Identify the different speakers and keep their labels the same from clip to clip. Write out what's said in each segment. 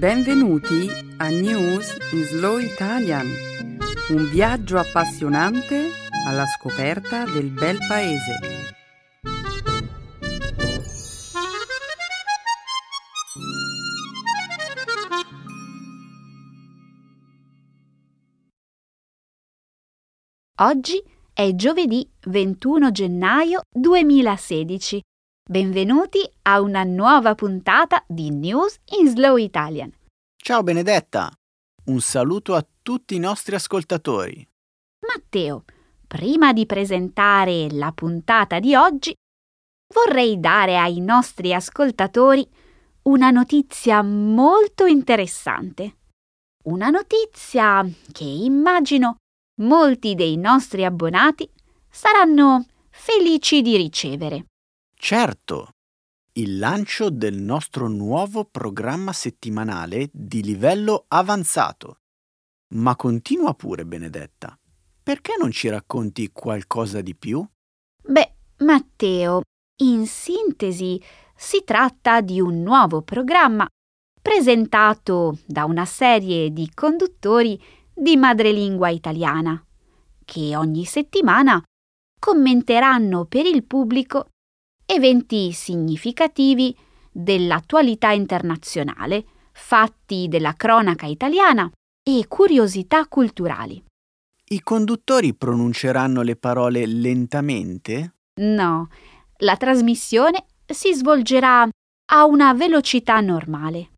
Speaker 1: Benvenuti a News in Slow Italian, un viaggio appassionante alla scoperta del bel paese.
Speaker 2: Oggi è giovedì 21 gennaio 2016 Benvenuti a una nuova puntata di News in Slow Italian.
Speaker 3: Ciao Benedetta, un saluto a tutti i nostri ascoltatori.
Speaker 2: Matteo, prima di presentare la puntata di oggi, vorrei dare ai nostri ascoltatori una notizia molto interessante. Una notizia che immagino molti dei nostri abbonati saranno felici di ricevere.
Speaker 3: Certo, il lancio del nostro nuovo programma settimanale di livello avanzato. Ma continua pure, Benedetta. Perché non ci racconti qualcosa di più?
Speaker 2: Beh, Matteo, in sintesi, si tratta di un nuovo programma presentato da una serie di conduttori di madrelingua italiana che ogni settimana commenteranno per il pubblico eventi significativi dell'attualità internazionale, fatti della cronaca italiana e curiosità culturali.
Speaker 3: I conduttori pronunceranno le parole lentamente?
Speaker 2: No, la trasmissione si svolgerà a una velocità normale.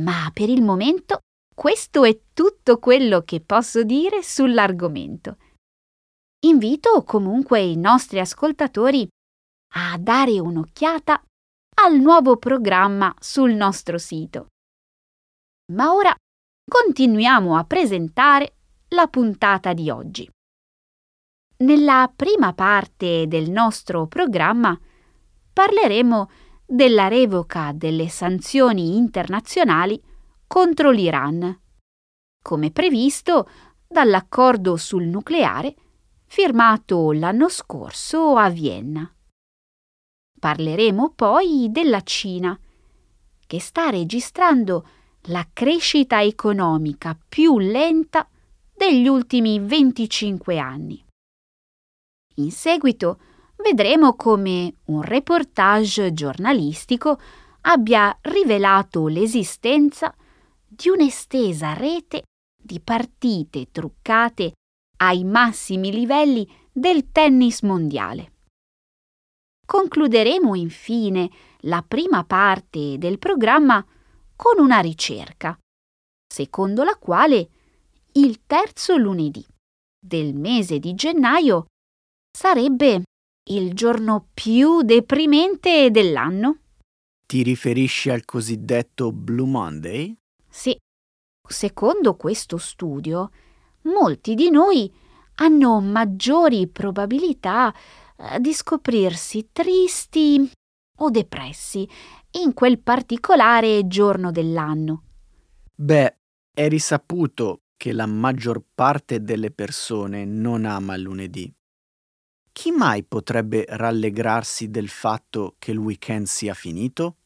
Speaker 2: Ma per il momento questo è tutto quello che posso dire sull'argomento. Invito comunque i nostri ascoltatori a dare un'occhiata al nuovo programma sul nostro sito. Ma ora continuiamo a presentare la puntata di oggi. Nella prima parte del nostro programma parleremo della revoca delle sanzioni internazionali contro l'Iran, come previsto dall'accordo sul nucleare firmato l'anno scorso a Vienna. Parleremo poi della Cina, che sta registrando la crescita economica più lenta degli ultimi 25 anni. In seguito vedremo come un reportage giornalistico abbia rivelato l'esistenza di un'estesa rete di partite truccate ai massimi livelli del tennis mondiale. Concluderemo infine la prima parte del programma con una ricerca, secondo la quale il terzo lunedì del mese di gennaio sarebbe il giorno più deprimente dell'anno.
Speaker 3: Ti riferisci al cosiddetto Blue Monday?
Speaker 2: Sì. Secondo questo studio, molti di noi hanno maggiori probabilità di scoprirsi tristi o depressi in quel particolare giorno dell'anno.
Speaker 3: Beh, è risaputo che la maggior parte delle persone non ama il lunedì. Chi mai potrebbe rallegrarsi del fatto che il weekend sia finito?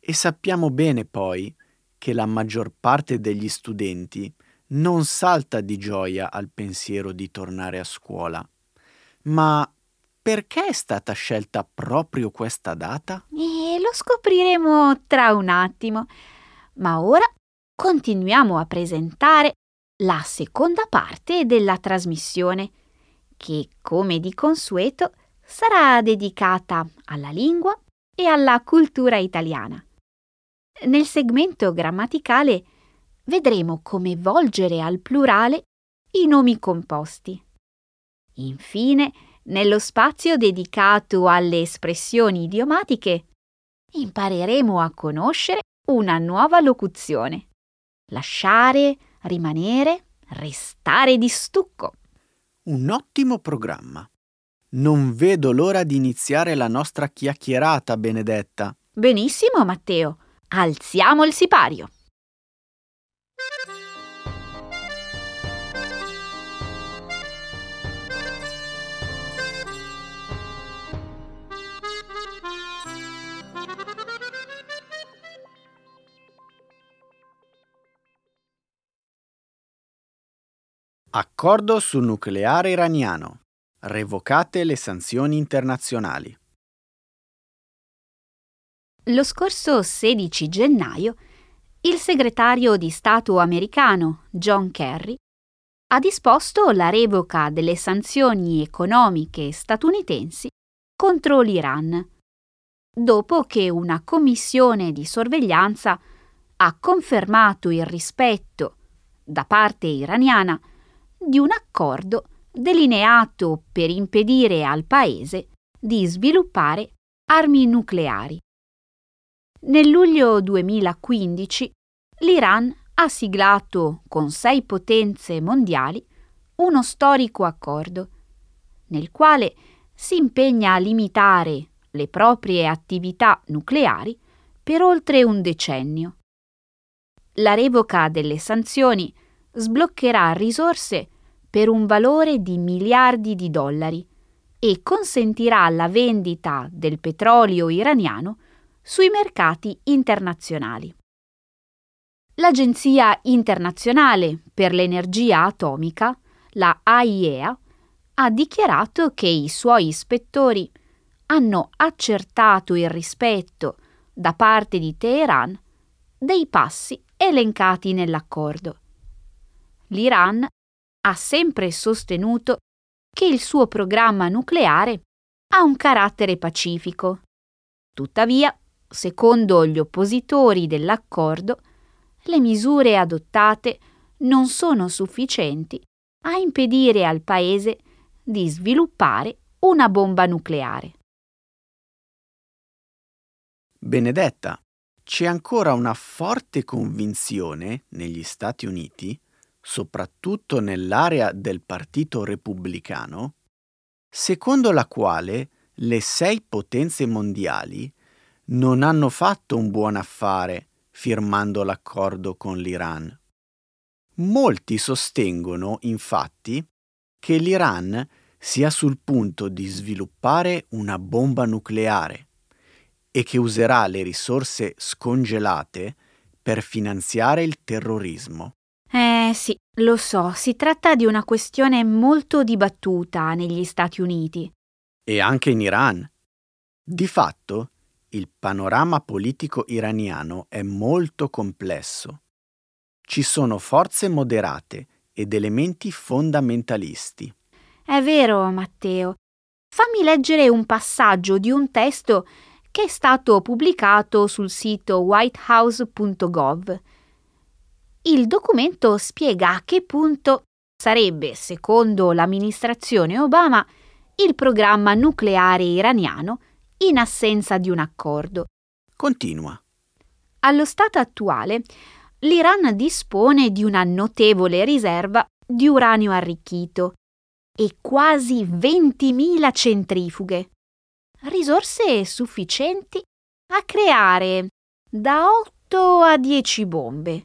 Speaker 3: E sappiamo bene poi che la maggior parte degli studenti non salta di gioia al pensiero di tornare a scuola ma perché è stata scelta proprio questa data?
Speaker 2: E lo scopriremo tra un attimo. Ma ora continuiamo a presentare la seconda parte della trasmissione, che, come di consueto, sarà dedicata alla lingua e alla cultura italiana. Nel segmento grammaticale vedremo come volgere al plurale i nomi composti. Infine, nello spazio dedicato alle espressioni idiomatiche, impareremo a conoscere una nuova locuzione. Lasciare, rimanere, restare di stucco.
Speaker 3: Un ottimo programma. Non vedo l'ora di iniziare la nostra chiacchierata, Benedetta.
Speaker 2: Benissimo, Matteo. Alziamo il sipario.
Speaker 3: Accordo sul nucleare iraniano. Revocate le sanzioni internazionali.
Speaker 2: Lo scorso 16 gennaio il segretario di Stato americano John Kerry ha disposto la revoca delle sanzioni economiche statunitensi contro l'Iran, dopo che una commissione di sorveglianza ha confermato il rispetto da parte iraniana di un accordo delineato per impedire al paese di sviluppare armi nucleari. Nel luglio 2015 l'Iran ha siglato con sei potenze mondiali uno storico accordo, nel quale si impegna a limitare le proprie attività nucleari per oltre un decennio. La revoca delle sanzioni sbloccherà risorse per un valore di miliardi di dollari e consentirà la vendita del petrolio iraniano sui mercati internazionali. L'Agenzia internazionale per l'energia atomica, la AIEA, ha dichiarato che i suoi ispettori hanno accertato il rispetto da parte di Teheran dei passi elencati nell'accordo. L'Iran ha sempre sostenuto che il suo programma nucleare ha un carattere pacifico. Tuttavia, secondo gli oppositori dell'accordo, le misure adottate non sono sufficienti a impedire al Paese di sviluppare una bomba nucleare.
Speaker 3: Benedetta, c'è ancora una forte convinzione negli Stati Uniti, soprattutto nell'area del Partito Repubblicano, secondo la quale le sei potenze mondiali non hanno fatto un buon affare firmando l'accordo con l'Iran. Molti sostengono, infatti, che l'Iran sia sul punto di sviluppare una bomba nucleare e che userà le risorse scongelate per finanziare il terrorismo.
Speaker 2: Eh sì, lo so, si tratta di una questione molto dibattuta negli Stati Uniti.
Speaker 3: E anche in Iran. Di fatto, il panorama politico iraniano è molto complesso. Ci sono forze moderate ed elementi fondamentalisti.
Speaker 2: È vero, Matteo. Fammi leggere un passaggio di un testo che è stato pubblicato sul sito whitehouse.gov. Il documento spiega a che punto sarebbe, secondo l'amministrazione Obama, il programma nucleare iraniano in assenza di un accordo.
Speaker 3: Continua.
Speaker 2: Allo stato attuale, l'Iran dispone di una notevole riserva di uranio arricchito e quasi 20.000 centrifughe, risorse sufficienti a creare da 8 a 10 bombe.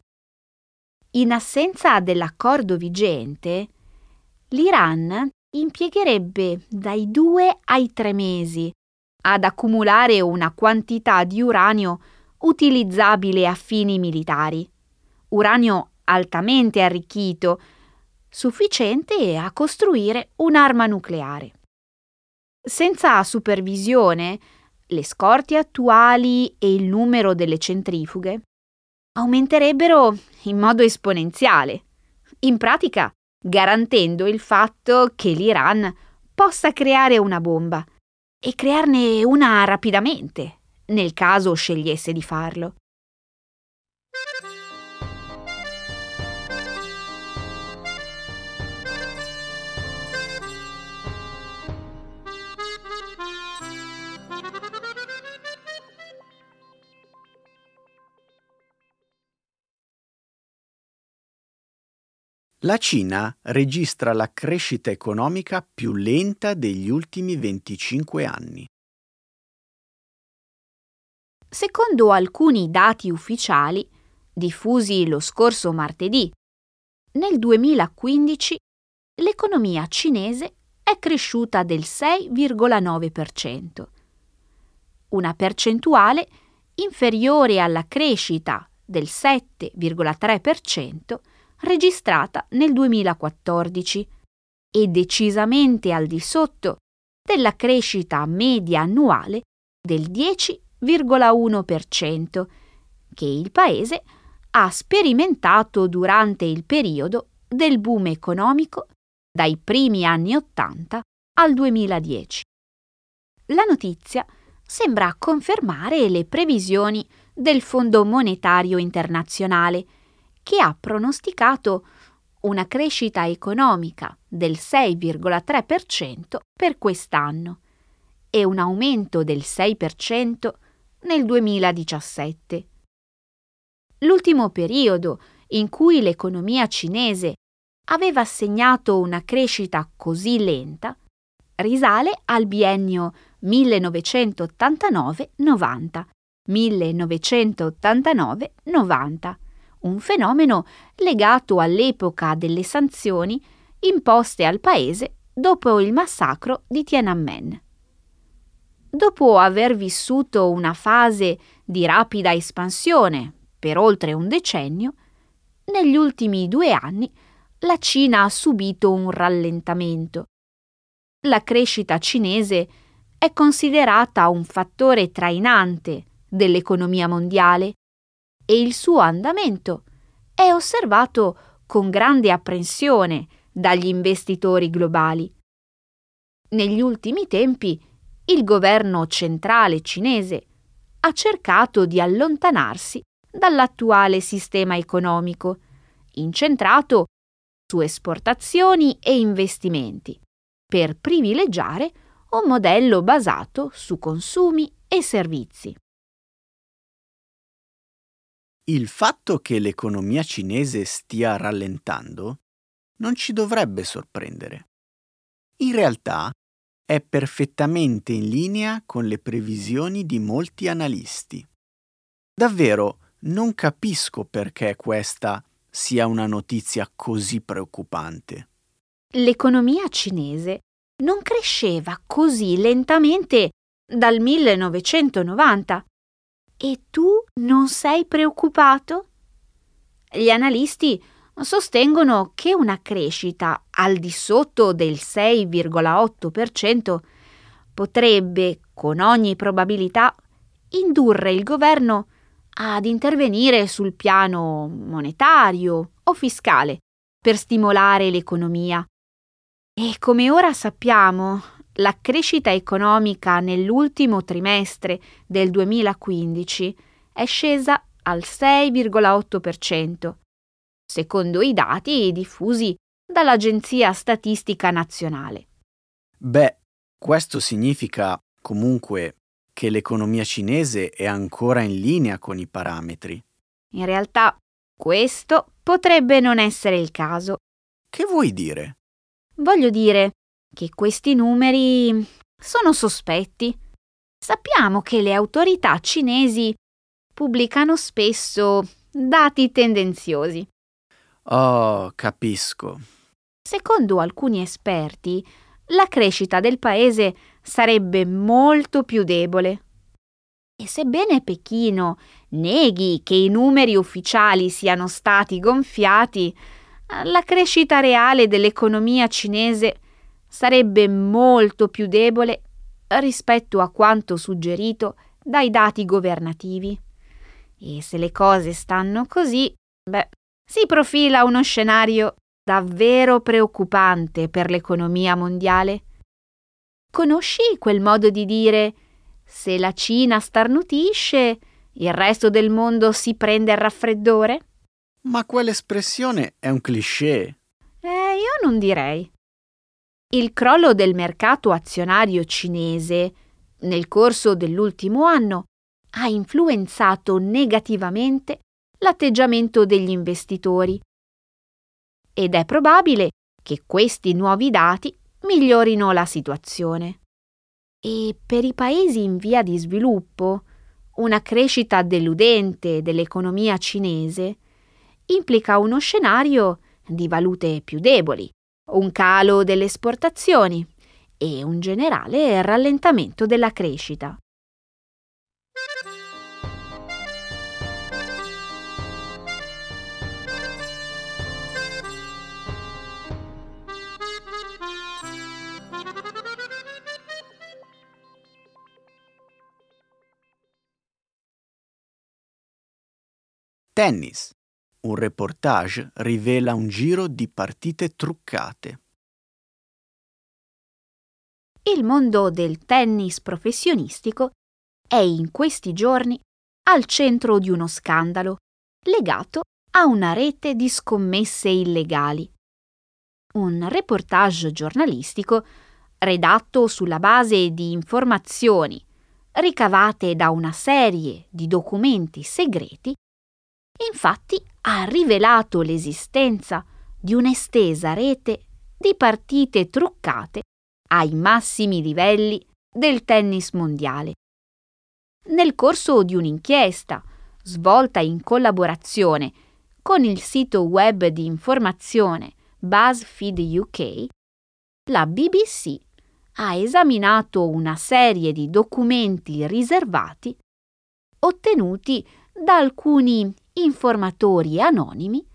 Speaker 2: In assenza dell'accordo vigente, l'Iran impiegherebbe dai due ai tre mesi ad accumulare una quantità di uranio utilizzabile a fini militari, uranio altamente arricchito, sufficiente a costruire un'arma nucleare. Senza supervisione, le scorte attuali e il numero delle centrifughe aumenterebbero in modo esponenziale, in pratica garantendo il fatto che l'Iran possa creare una bomba e crearne una rapidamente, nel caso scegliesse di farlo.
Speaker 3: La Cina registra la crescita economica più lenta degli ultimi 25 anni.
Speaker 2: Secondo alcuni dati ufficiali diffusi lo scorso martedì, nel 2015 l'economia cinese è cresciuta del 6,9%, una percentuale inferiore alla crescita del 7,3% registrata nel 2014 e decisamente al di sotto della crescita media annuale del 10,1% che il Paese ha sperimentato durante il periodo del boom economico dai primi anni Ottanta al 2010. La notizia sembra confermare le previsioni del Fondo Monetario Internazionale, che ha pronosticato una crescita economica del 6,3% per quest'anno e un aumento del 6% nel 2017. L'ultimo periodo in cui l'economia cinese aveva segnato una crescita così lenta risale al biennio 1989-90. 1989-90, un fenomeno legato all'epoca delle sanzioni imposte al paese dopo il massacro di Tiananmen. Dopo aver vissuto una fase di rapida espansione per oltre un decennio, negli ultimi due anni la Cina ha subito un rallentamento. La crescita cinese è considerata un fattore trainante dell'economia mondiale e il suo andamento è osservato con grande apprensione dagli investitori globali. Negli ultimi tempi il governo centrale cinese ha cercato di allontanarsi dall'attuale sistema economico, incentrato su esportazioni e investimenti, per privilegiare un modello basato su consumi e servizi.
Speaker 3: Il fatto che l'economia cinese stia rallentando non ci dovrebbe sorprendere. In realtà è perfettamente in linea con le previsioni di molti analisti. Davvero non capisco perché questa sia una notizia così preoccupante.
Speaker 2: L'economia cinese non cresceva così lentamente dal 1990. E tu non sei preoccupato? Gli analisti sostengono che una crescita al di sotto del 6,8% potrebbe, con ogni probabilità, indurre il governo ad intervenire sul piano monetario o fiscale per stimolare l'economia. E come ora sappiamo, la crescita economica nell'ultimo trimestre del 2015 è scesa al 6,8%, secondo i dati diffusi dall'Agenzia Statistica Nazionale.
Speaker 3: Beh, questo significa comunque che l'economia cinese è ancora in linea con i parametri.
Speaker 2: In realtà, questo potrebbe non essere il caso.
Speaker 3: Che vuoi dire?
Speaker 2: Voglio dire che questi numeri sono sospetti. Sappiamo che le autorità cinesi pubblicano spesso dati tendenziosi.
Speaker 3: Oh, capisco.
Speaker 2: Secondo alcuni esperti, la crescita del paese sarebbe molto più debole. E sebbene Pechino neghi che i numeri ufficiali siano stati gonfiati, la crescita reale dell'economia cinese sarebbe molto più debole rispetto a quanto suggerito dai dati governativi. E se le cose stanno così, beh, si profila uno scenario davvero preoccupante per l'economia mondiale. Conosci quel modo di dire se la Cina starnutisce, il resto del mondo si prende il raffreddore?
Speaker 3: Ma quell'espressione è un cliché.
Speaker 2: Eh, io non direi. Il crollo del mercato azionario cinese nel corso dell'ultimo anno ha influenzato negativamente l'atteggiamento degli investitori. Ed è probabile che questi nuovi dati migliorino la situazione. E per i paesi in via di sviluppo, una crescita deludente dell'economia cinese implica uno scenario di valute più deboli, un calo delle esportazioni e un generale rallentamento della crescita.
Speaker 3: Tennis. Un reportage rivela un giro di partite truccate.
Speaker 2: Il mondo del tennis professionistico è in questi giorni al centro di uno scandalo legato a una rete di scommesse illegali. Un reportage giornalistico redatto sulla base di informazioni ricavate da una serie di documenti segreti, infatti ha rivelato l'esistenza di un'estesa rete di partite truccate ai massimi livelli del tennis mondiale. Nel corso di un'inchiesta svolta in collaborazione con il sito web di informazione BuzzFeed UK, la BBC ha esaminato una serie di documenti riservati ottenuti da alcuni informatori anonimi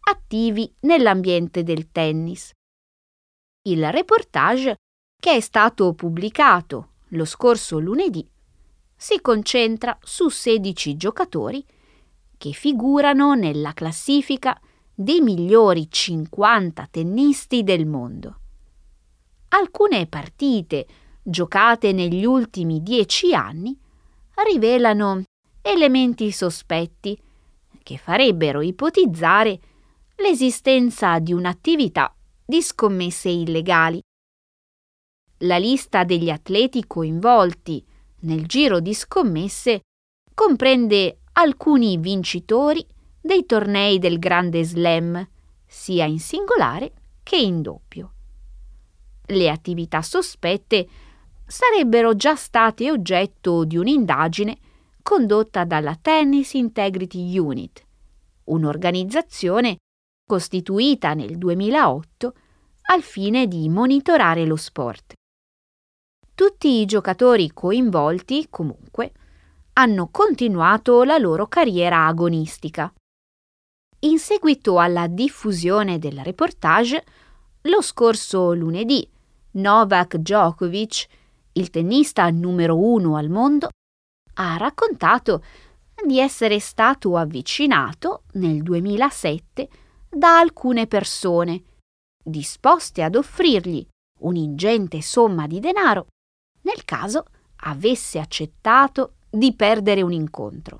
Speaker 2: attivi nell'ambiente del tennis. Il reportage, che è stato pubblicato lo scorso lunedì, si concentra su 16 giocatori che figurano nella classifica dei migliori 50 tennisti del mondo. Alcune partite giocate negli ultimi dieci anni rivelano elementi sospetti che farebbero ipotizzare l'esistenza di un'attività di scommesse illegali. La lista degli atleti coinvolti nel giro di scommesse comprende alcuni vincitori dei tornei del Grande Slam, sia in singolare che in doppio le attività sospette sarebbero già state oggetto di un'indagine condotta dalla Tennis Integrity Unit, un'organizzazione costituita nel 2008 al fine di monitorare lo sport. Tutti i giocatori coinvolti, comunque, hanno continuato la loro carriera agonistica. In seguito alla diffusione del reportage, lo scorso lunedì Novak Djokovic, il tennista numero uno al mondo, ha raccontato di essere stato avvicinato nel 2007 da alcune persone disposte ad offrirgli un'ingente somma di denaro nel caso avesse accettato di perdere un incontro.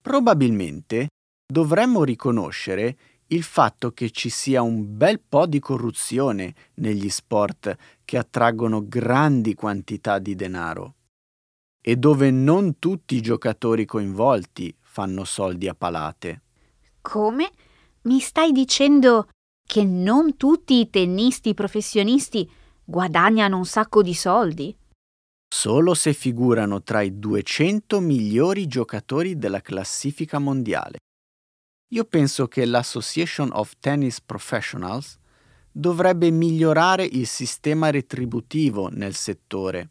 Speaker 3: Probabilmente dovremmo riconoscere il fatto che ci sia un bel po' di corruzione negli sport che attraggono grandi quantità di denaro e dove non tutti i giocatori coinvolti fanno soldi a palate.
Speaker 2: Come? Mi stai dicendo che non tutti i tennisti professionisti guadagnano un sacco di soldi?
Speaker 3: Solo se figurano tra i 200 migliori giocatori della classifica mondiale. Io penso che l'Association of Tennis Professionals dovrebbe migliorare il sistema retributivo nel settore.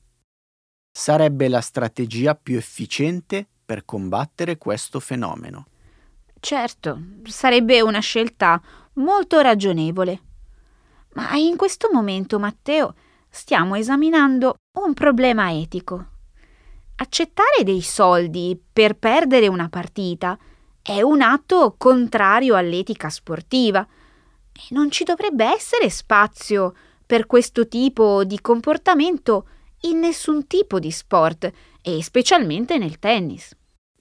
Speaker 3: Sarebbe la strategia più efficiente per combattere questo fenomeno.
Speaker 2: Certo, sarebbe una scelta molto ragionevole. Ma in questo momento, Matteo, stiamo esaminando un problema etico. Accettare dei soldi per perdere una partita è un atto contrario all'etica sportiva e non ci dovrebbe essere spazio per questo tipo di comportamento in nessun tipo di sport e specialmente nel tennis.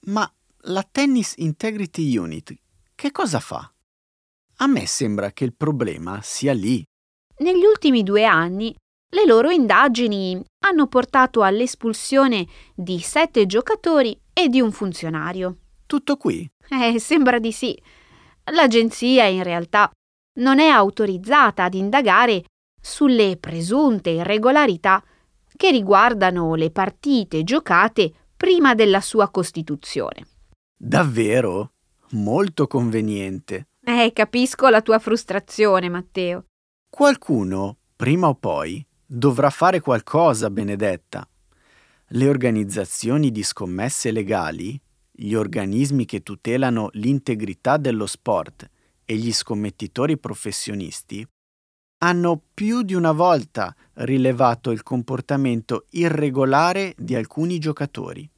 Speaker 3: Ma la Tennis Integrity Unit che cosa fa? A me sembra che il problema sia lì.
Speaker 2: Negli ultimi due anni le loro indagini hanno portato all'espulsione di sette giocatori e di un funzionario.
Speaker 3: Tutto qui?
Speaker 2: Eh, sembra di sì. L'agenzia in realtà non è autorizzata ad indagare sulle presunte irregolarità che riguardano le partite giocate prima della sua costituzione.
Speaker 3: Davvero? Molto conveniente.
Speaker 2: Eh, capisco la tua frustrazione, Matteo.
Speaker 3: Qualcuno, prima o poi, dovrà fare qualcosa, Benedetta. Le organizzazioni di scommesse legali gli organismi che tutelano l'integrità dello sport e gli scommettitori professionisti hanno più di una volta rilevato il comportamento irregolare di alcuni giocatori.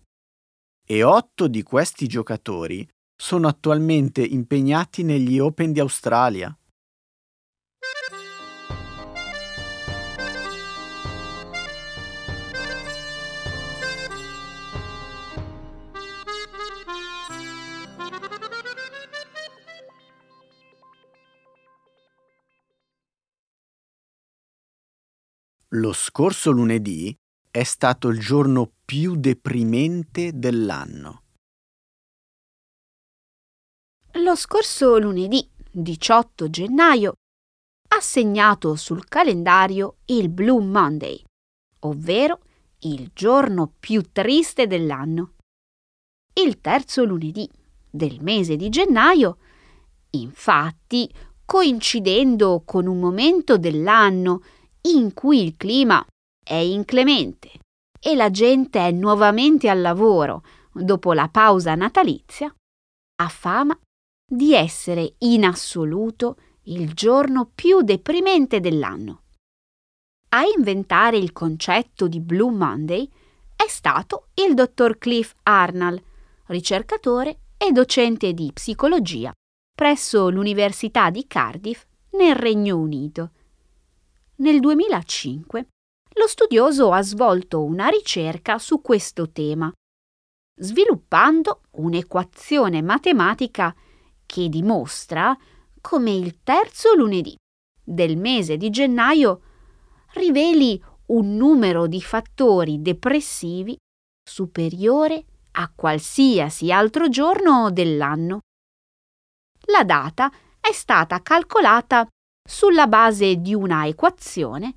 Speaker 3: e otto di questi giocatori sono attualmente impegnati negli Open di Australia. Lo scorso lunedì è stato il giorno più deprimente dell'anno.
Speaker 2: Lo scorso lunedì 18 gennaio ha segnato sul calendario il Blue Monday, ovvero il giorno più triste dell'anno. Il terzo lunedì del mese di gennaio, infatti, coincidendo con un momento dell'anno in cui il clima è inclemente e la gente è nuovamente al lavoro dopo la pausa natalizia, ha fama di essere in assoluto il giorno più deprimente dell'anno. A inventare il concetto di Blue Monday è stato il dottor Cliff Arnold, ricercatore e docente di psicologia presso l'Università di Cardiff nel Regno Unito nel 2005 lo studioso ha svolto una ricerca su questo tema, sviluppando un'equazione matematica che dimostra come il terzo lunedì del mese di gennaio riveli un numero di fattori depressivi superiore a qualsiasi altro giorno dell'anno. La data è stata calcolata sulla base di una equazione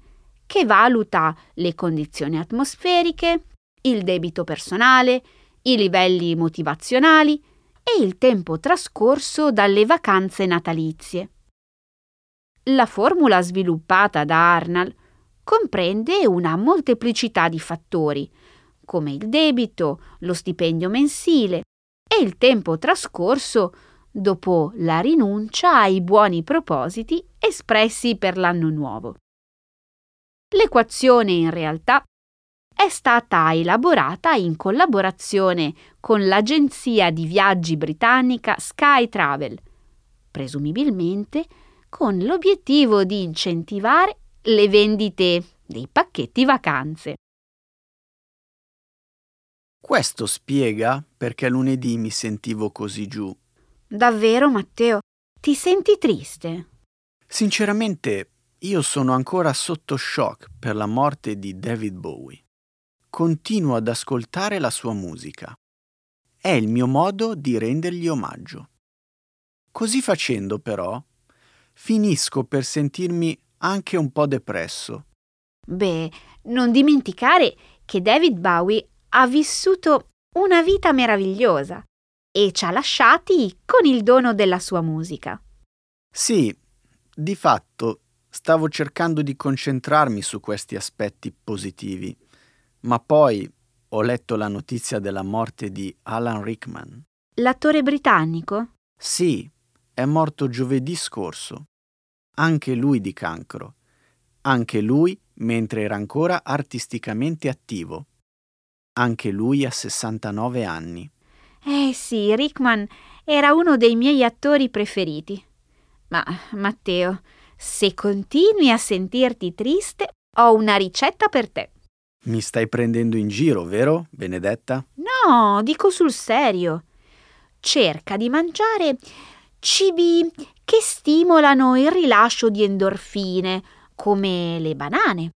Speaker 2: che valuta le condizioni atmosferiche, il debito personale, i livelli motivazionali e il tempo trascorso dalle vacanze natalizie. La formula sviluppata da Arnold comprende una molteplicità di fattori, come il debito, lo stipendio mensile e il tempo trascorso dopo la rinuncia ai buoni propositi espressi per l'anno nuovo. L'equazione in realtà è stata elaborata in collaborazione con l'agenzia di viaggi britannica Sky Travel, presumibilmente con l'obiettivo di incentivare le vendite dei pacchetti vacanze.
Speaker 3: Questo spiega perché lunedì mi sentivo così giù
Speaker 2: Davvero, Matteo? Ti senti triste?
Speaker 3: Sinceramente, io sono ancora sotto shock per la morte di David Bowie. Continuo ad ascoltare la sua musica. È il mio modo di rendergli omaggio. Così facendo, però, finisco per sentirmi anche un po' depresso.
Speaker 2: Beh, non dimenticare che David Bowie ha vissuto una vita meravigliosa e ci ha lasciati con il dono della sua musica.
Speaker 3: Sì, di fatto stavo cercando di concentrarmi su questi aspetti positivi, ma poi ho letto la notizia della morte di Alan Rickman.
Speaker 2: L'attore britannico?
Speaker 3: Sì, è morto giovedì scorso. Anche lui di cancro. Anche lui mentre era ancora artisticamente attivo. Anche lui a 69 anni.
Speaker 2: Eh sì, Rickman era uno dei miei attori preferiti. Ma, Matteo, se continui a sentirti triste, ho una ricetta per te.
Speaker 3: Mi stai prendendo in giro, vero, Benedetta?
Speaker 2: No, dico sul serio. Cerca di mangiare cibi che stimolano il rilascio di endorfine, come le banane.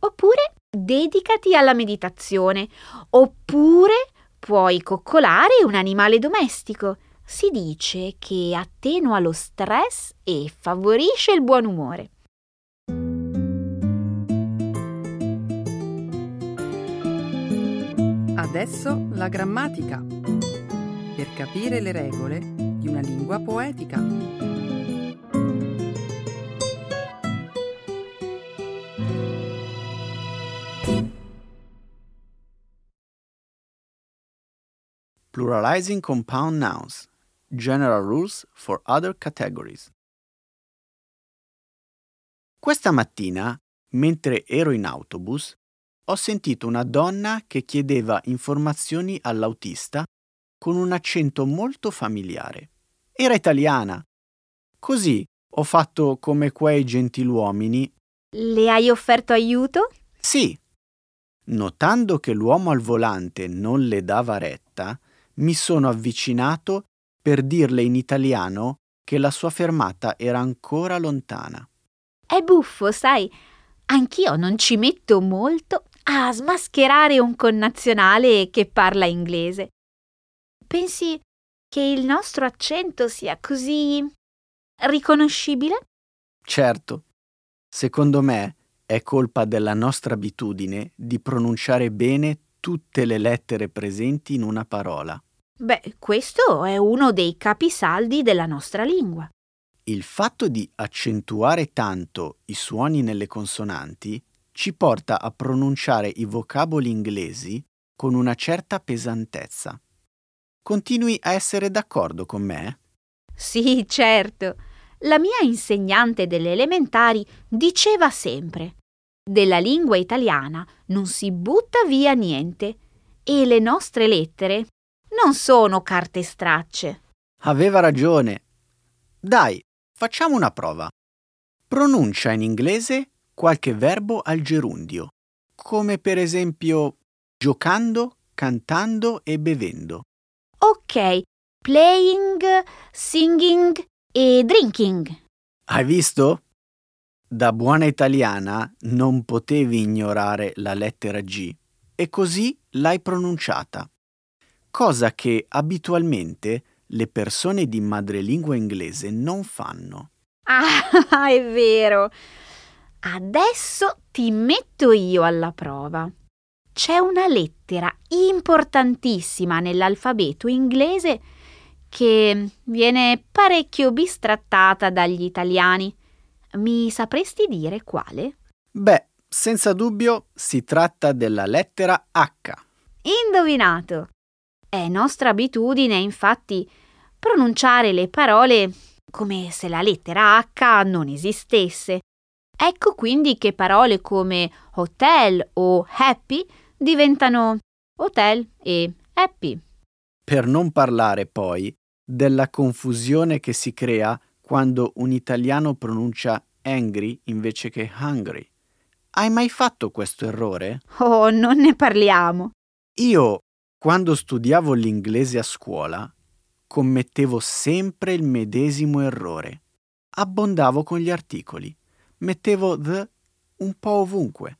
Speaker 2: Oppure dedicati alla meditazione. Oppure Puoi coccolare un animale domestico. Si dice che attenua lo stress e favorisce il buon umore.
Speaker 1: Adesso la grammatica. Per capire le regole di una lingua poetica.
Speaker 3: Pluralizing compound nouns. General rules for other categories. Questa mattina, mentre ero in autobus, ho sentito una donna che chiedeva informazioni all'autista con un accento molto familiare. Era italiana. Così ho fatto come quei gentiluomini.
Speaker 2: Le hai offerto aiuto?
Speaker 3: Sì. Notando che l'uomo al volante non le dava retta, mi sono avvicinato per dirle in italiano che la sua fermata era ancora lontana.
Speaker 2: È buffo, sai. Anch'io non ci metto molto a smascherare un connazionale che parla inglese. Pensi che il nostro accento sia così riconoscibile?
Speaker 3: Certo. Secondo me è colpa della nostra abitudine di pronunciare bene tutte le lettere presenti in una parola.
Speaker 2: Beh, questo è uno dei capisaldi della nostra lingua.
Speaker 3: Il fatto di accentuare tanto i suoni nelle consonanti ci porta a pronunciare i vocaboli inglesi con una certa pesantezza. Continui a essere d'accordo con me?
Speaker 2: Sì, certo. La mia insegnante delle elementari diceva sempre della lingua italiana non si butta via niente e le nostre lettere non sono carte stracce.
Speaker 3: Aveva ragione. Dai, facciamo una prova. Pronuncia in inglese qualche verbo al gerundio, come per esempio giocando, cantando e bevendo.
Speaker 2: Ok, playing, singing e drinking.
Speaker 3: Hai visto? Da buona italiana non potevi ignorare la lettera G e così l'hai pronunciata, cosa che abitualmente le persone di madrelingua inglese non fanno.
Speaker 2: Ah, è vero. Adesso ti metto io alla prova. C'è una lettera importantissima nell'alfabeto inglese che viene parecchio bistrattata dagli italiani. Mi sapresti dire quale?
Speaker 3: Beh, senza dubbio si tratta della lettera H.
Speaker 2: Indovinato! È nostra abitudine, infatti, pronunciare le parole come se la lettera H non esistesse. Ecco quindi che parole come hotel o happy diventano hotel e happy.
Speaker 3: Per non parlare poi della confusione che si crea quando un italiano pronuncia angry invece che hungry. Hai mai fatto questo errore?
Speaker 2: Oh, non ne parliamo.
Speaker 3: Io, quando studiavo l'inglese a scuola, commettevo sempre il medesimo errore. Abbondavo con gli articoli mettevo the un po' ovunque.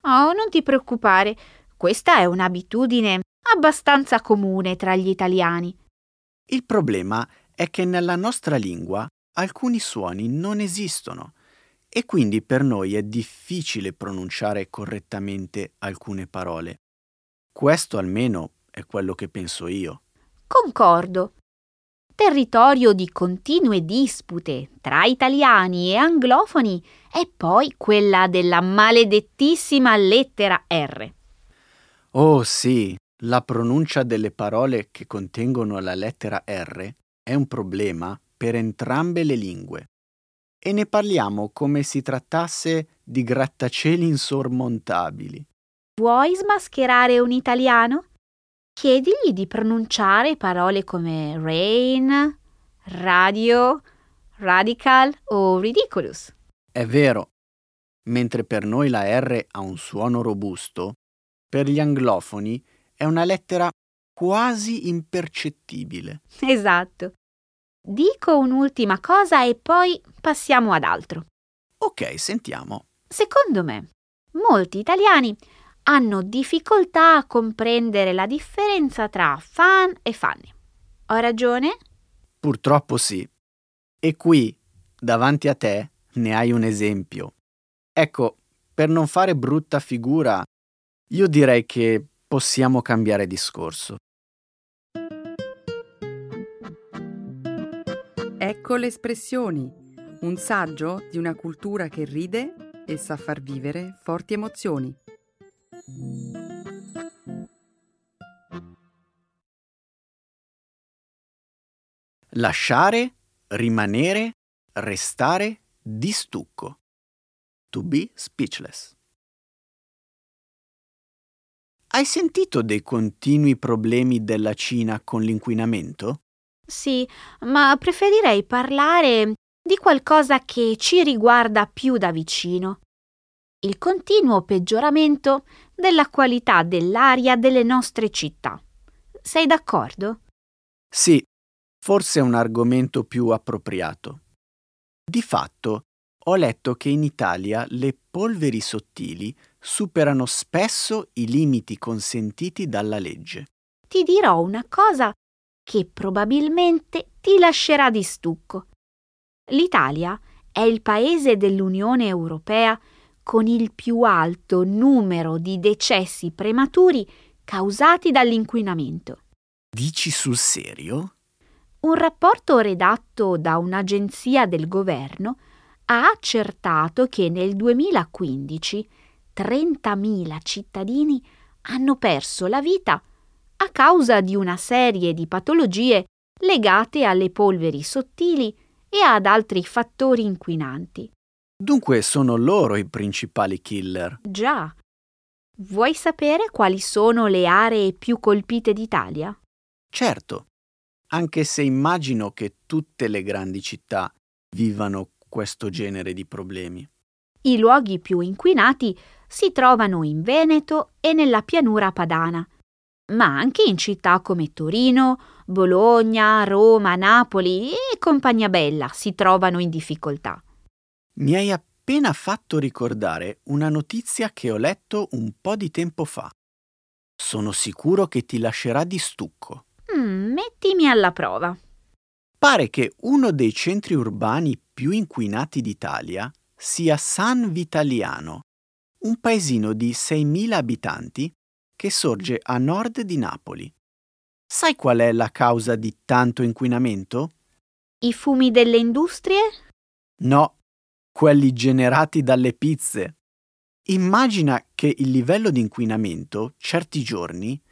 Speaker 2: Oh, non ti preoccupare, questa è un'abitudine abbastanza comune tra gli italiani.
Speaker 3: Il problema è che nella nostra lingua alcuni suoni non esistono e quindi per noi è difficile pronunciare correttamente alcune parole. Questo almeno è quello che penso io.
Speaker 2: Concordo territorio di continue dispute tra italiani e anglofoni è poi quella della maledettissima lettera R.
Speaker 3: Oh sì, la pronuncia delle parole che contengono la lettera R è un problema per entrambe le lingue. E ne parliamo come si trattasse di grattacieli insormontabili.
Speaker 2: Vuoi smascherare un italiano? Chiedigli di pronunciare parole come rain, radio, radical o ridiculous.
Speaker 3: È vero. Mentre per noi la R ha un suono robusto, per gli anglofoni è una lettera quasi impercettibile.
Speaker 2: Esatto. Dico un'ultima cosa e poi passiamo ad altro.
Speaker 3: Ok, sentiamo.
Speaker 2: Secondo me, molti italiani hanno difficoltà a comprendere la differenza tra fan e funny. Ho ragione?
Speaker 3: Purtroppo sì. E qui, davanti a te, ne hai un esempio. Ecco, per non fare brutta figura, io direi che possiamo cambiare discorso.
Speaker 1: Ecco le espressioni, un saggio di una cultura che ride e sa far vivere forti emozioni.
Speaker 3: Lasciare, rimanere, restare di stucco. To be speechless. Hai sentito dei continui problemi della Cina con l'inquinamento?
Speaker 2: Sì, ma preferirei parlare di qualcosa che ci riguarda più da vicino. Il continuo peggioramento della qualità dell'aria delle nostre città. Sei d'accordo?
Speaker 3: Sì, forse è un argomento più appropriato. Di fatto, ho letto che in Italia le polveri sottili superano spesso i limiti consentiti dalla legge.
Speaker 2: Ti dirò una cosa che probabilmente ti lascerà di stucco. L'Italia è il paese dell'Unione Europea con il più alto numero di decessi prematuri causati dall'inquinamento.
Speaker 3: Dici sul serio?
Speaker 2: Un rapporto redatto da un'agenzia del governo ha accertato che nel 2015 30.000 cittadini hanno perso la vita a causa di una serie di patologie legate alle polveri sottili e ad altri fattori inquinanti.
Speaker 3: Dunque sono loro i principali killer.
Speaker 2: Già. Vuoi sapere quali sono le aree più colpite d'Italia?
Speaker 3: Certo, anche se immagino che tutte le grandi città vivano questo genere di problemi.
Speaker 2: I luoghi più inquinati si trovano in Veneto e nella pianura padana, ma anche in città come Torino, Bologna, Roma, Napoli e Compagnia Bella si trovano in difficoltà.
Speaker 3: Mi hai appena fatto ricordare una notizia che ho letto un po' di tempo fa. Sono sicuro che ti lascerà di stucco.
Speaker 2: Mm, mettimi alla prova.
Speaker 3: Pare che uno dei centri urbani più inquinati d'Italia sia San Vitaliano, un paesino di 6.000 abitanti che sorge a nord di Napoli. Sai qual è la causa di tanto inquinamento?
Speaker 2: I fumi delle industrie?
Speaker 3: No, quelli generati dalle pizze. Immagina che il livello di inquinamento certi giorni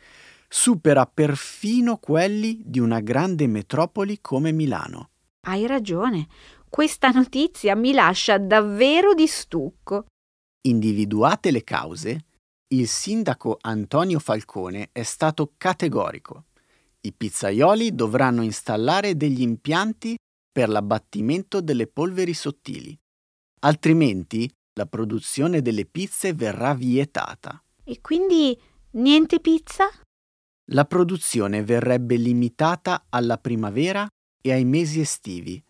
Speaker 3: supera perfino quelli di una grande metropoli come Milano.
Speaker 2: Hai ragione, questa notizia mi lascia davvero di stucco.
Speaker 3: Individuate le cause, il sindaco Antonio Falcone è stato categorico. I pizzaioli dovranno installare degli impianti per l'abbattimento delle polveri sottili. Altrimenti la produzione delle pizze verrà vietata.
Speaker 2: E quindi niente pizza?
Speaker 3: La produzione verrebbe limitata alla primavera e ai mesi estivi,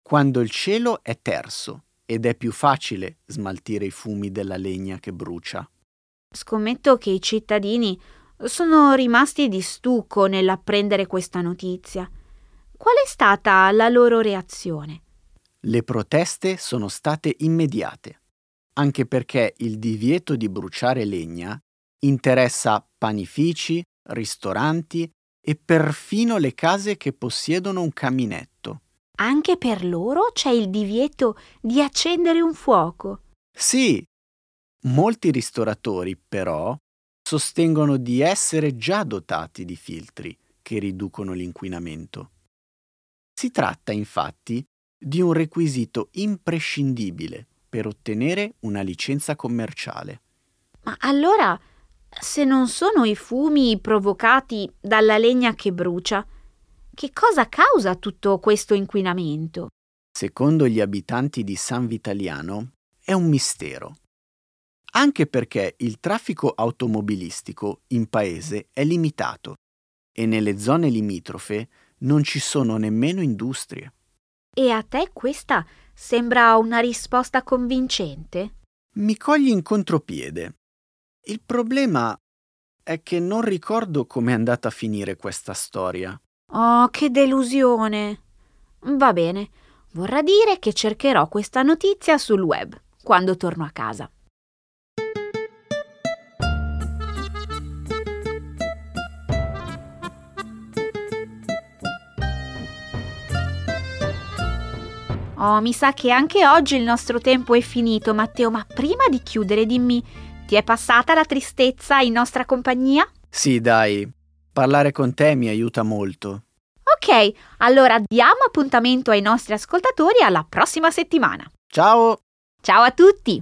Speaker 3: quando il cielo è terso ed è più facile smaltire i fumi della legna che brucia.
Speaker 2: Scommetto che i cittadini sono rimasti di stucco nell'apprendere questa notizia. Qual è stata la loro reazione?
Speaker 3: Le proteste sono state immediate, anche perché il divieto di bruciare legna interessa panifici, ristoranti e perfino le case che possiedono un caminetto.
Speaker 2: Anche per loro c'è il divieto di accendere un fuoco.
Speaker 3: Sì, molti ristoratori però sostengono di essere già dotati di filtri che riducono l'inquinamento. Si tratta infatti di un requisito imprescindibile per ottenere una licenza commerciale.
Speaker 2: Ma allora se non sono i fumi provocati dalla legna che brucia, che cosa causa tutto questo inquinamento?
Speaker 3: Secondo gli abitanti di San Vitaliano è un mistero. Anche perché il traffico automobilistico in paese è limitato e nelle zone limitrofe non ci sono nemmeno industrie.
Speaker 2: E a te questa sembra una risposta convincente?
Speaker 3: Mi cogli in contropiede. Il problema è che non ricordo com'è andata a finire questa storia.
Speaker 2: Oh, che delusione. Va bene, vorrà dire che cercherò questa notizia sul web quando torno a casa. Oh, mi sa che anche oggi il nostro tempo è finito, Matteo, ma prima di chiudere dimmi ti è passata la tristezza in nostra compagnia?
Speaker 3: Sì, dai, parlare con te mi aiuta molto.
Speaker 2: Ok, allora diamo appuntamento ai nostri ascoltatori alla prossima settimana.
Speaker 3: Ciao!
Speaker 2: Ciao a tutti!